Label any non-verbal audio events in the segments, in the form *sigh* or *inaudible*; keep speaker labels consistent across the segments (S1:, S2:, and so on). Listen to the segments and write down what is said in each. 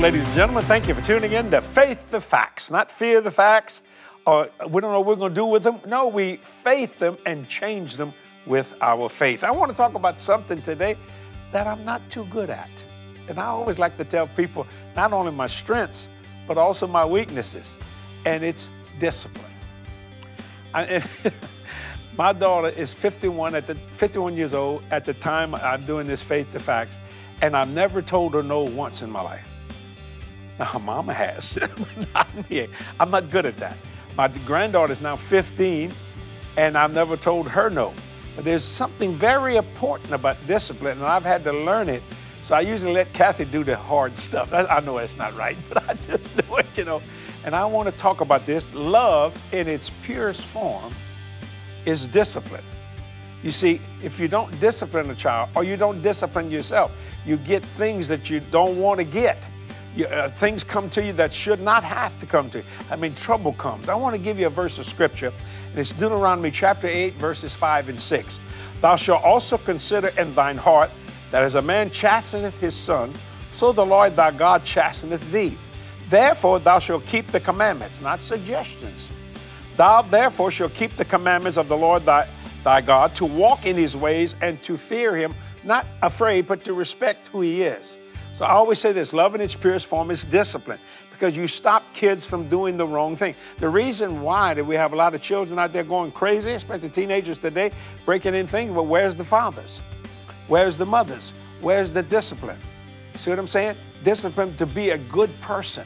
S1: ladies and gentlemen. Thank you for tuning in to Faith the Facts, not fear the facts, or we don't know what we're going to do with them. No, we faith them and change them with our faith. I want to talk about something today that I'm not too good at. And I always like to tell people not only my strengths, but also my weaknesses, and it's discipline. I, *laughs* my daughter is 51 at the 51 years old at the time I'm doing this faith to facts, and I've never told her no once in my life. *laughs* Now, mama has. *laughs* I'm not good at that. My granddaughter is now 15, and I've never told her no. But there's something very important about discipline, and I've had to learn it. So I usually let Cathy do the hard stuff. I know that's not right, *laughs* but I just do it, you know. And I want to talk about this. Love, in its purest form, is discipline. You see, if you don't discipline a child or you don't discipline yourself, you get things that you don't want to get. You, uh, things come to you that should not have to come to you. I mean, trouble comes. I want to give you a verse of scripture, and it's Deuteronomy chapter 8, verses 5 and 6. Thou shalt also consider in thine heart that as a man chasteneth his son, so the Lord thy God chasteneth thee. Therefore thou shalt keep the commandments, not suggestions. Thou therefore shalt keep the commandments of the Lord thy, thy God, to walk in his ways and to fear him, not afraid, but to respect who he is. So I always say this love in its purest form is discipline because you stop kids from doing the wrong thing. The reason why that we have a lot of children out there going crazy, especially teenagers today, breaking in things, but where's the fathers? Where's the mothers? Where's the discipline? See what I'm saying? Discipline to be a good person.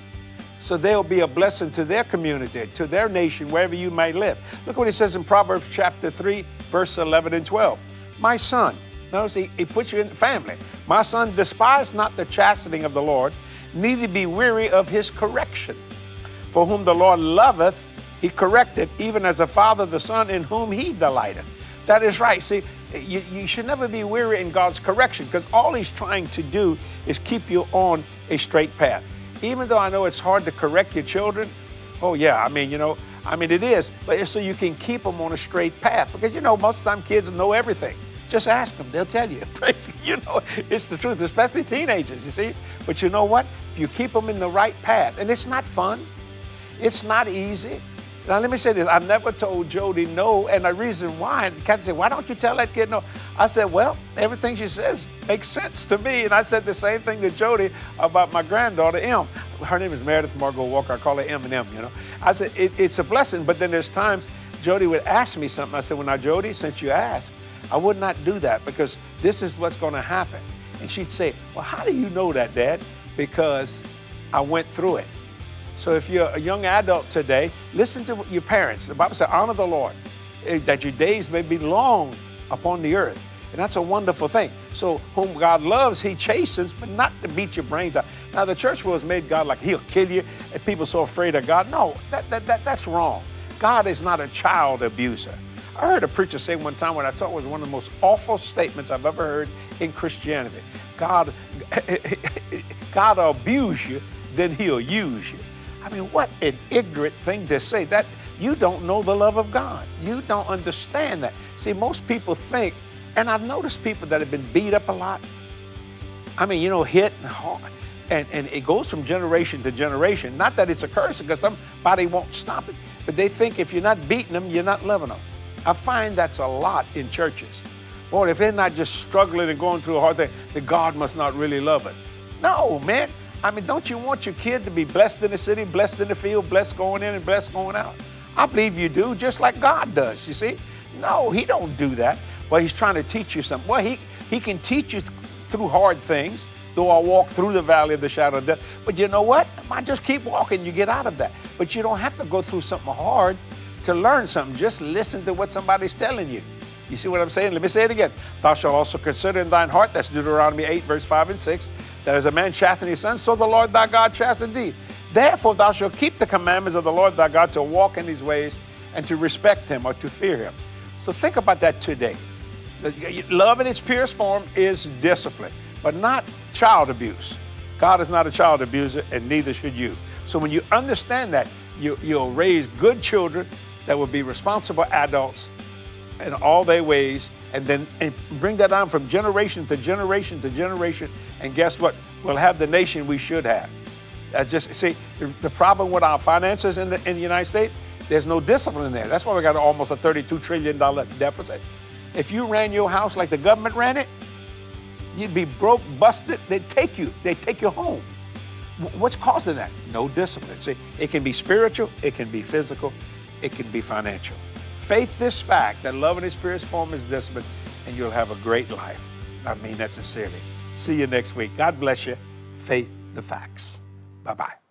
S1: So they'll be a blessing to their community, to their nation, wherever you may live. Look what he says in Proverbs chapter 3, verse 11 and 12. My son, notice he, he puts you in the family. My son, despise not the chastening of the Lord, neither be weary of his correction. For whom the Lord loveth, he corrected, even as a father the son in whom he delighteth. That is right. See, you, you should never be weary in God's correction because all He's trying to do is keep you on a straight path. Even though I know it's hard to correct your children, oh, yeah, I mean, you know, I mean, it is, but it's so you can keep them on a straight path because, you know, most of the time kids know everything. Just ask them, they'll tell you. *laughs* you know, it's the truth, especially teenagers, you see. But you know what? If you keep them in the right path, and it's not fun, it's not easy, now, let me say this. I never told Jodi no, and the reason why, and Cathy said, why don't you tell that kid no? I said, well, everything she says makes sense to me. And I said the same thing to Jodi about my granddaughter, M. Her name is Meredith Margot Walker. I call her M and M, you know. I said, it, it's a blessing, but then there's times Jodi would ask me something. I said, well, now, Jodi, since you asked, I would not do that because this is what's going to happen. And she'd say, well, how do you know that, Dad? Because I went through it. So if you're a young adult today, listen to your parents. The Bible says, honor the Lord, eh, that your days may be long upon the earth. And that's a wonderful thing. So, whom God loves, He chastens, but not to beat your brains out. Now, the church was made God like He'll kill you, and people so afraid of God. No, that, that, that, that's wrong. God is not a child abuser. I heard a preacher say one time what I thought was one of the most awful statements I've ever heard in Christianity. God, *laughs* God will abuse you, then He'll use you. I mean, what an ignorant thing to say. That you don't know the love of God. You don't understand that. See, most people think, and I've noticed people that have been beat up a lot. I mean, you know, hit and hard. And, and it goes from generation to generation. Not that it's a curse, because somebody won't stop it, but they think if you're not beating them, you're not loving them. I find that's a lot in churches. Boy, if they're not just struggling and going through a hard thing, then God must not really love us. No, man. I mean, don't you want your kid to be blessed in the city, blessed in the field, blessed going in and blessed going out? I believe you do, just like God does, you see? No, he don't do that. Well, he's trying to teach you something. Well, he, he can teach you through hard things, though I walk through the valley of the shadow of death. But you know what? I just keep walking, you get out of that. But you don't have to go through something hard to learn something. Just listen to what somebody's telling you. You see what I'm saying? Let me say it again. Thou shalt also consider in thine heart, that's Deuteronomy 8, verse 5 and 6, that as a man chasten his son, so the Lord thy God chasten thee. Therefore thou shalt keep the commandments of the Lord thy God to walk in his ways and to respect him or to fear him. So think about that today. Love in its purest form is discipline, but not child abuse. God is not a child abuser, and neither should you. So when you understand that, you, will raise good children that will be responsible adults in all their ways, and then and bring that on from generation to generation to generation. And guess what? We'll have the nation we should have. I just see the problem with our finances in the, in the United States. There's no discipline there. That's why we got almost a 32 trillion dollar deficit. If you ran your house like the government ran it, you'd be broke, busted. They'd take you. They'd take you home. What's causing that? No discipline. See, it can be spiritual, it can be physical, it can be financial. Faith this fact that love in its purest form is discipline, and you'll have a great life. I mean that sincerely. See you next week. God bless you. Faith the facts. Bye bye.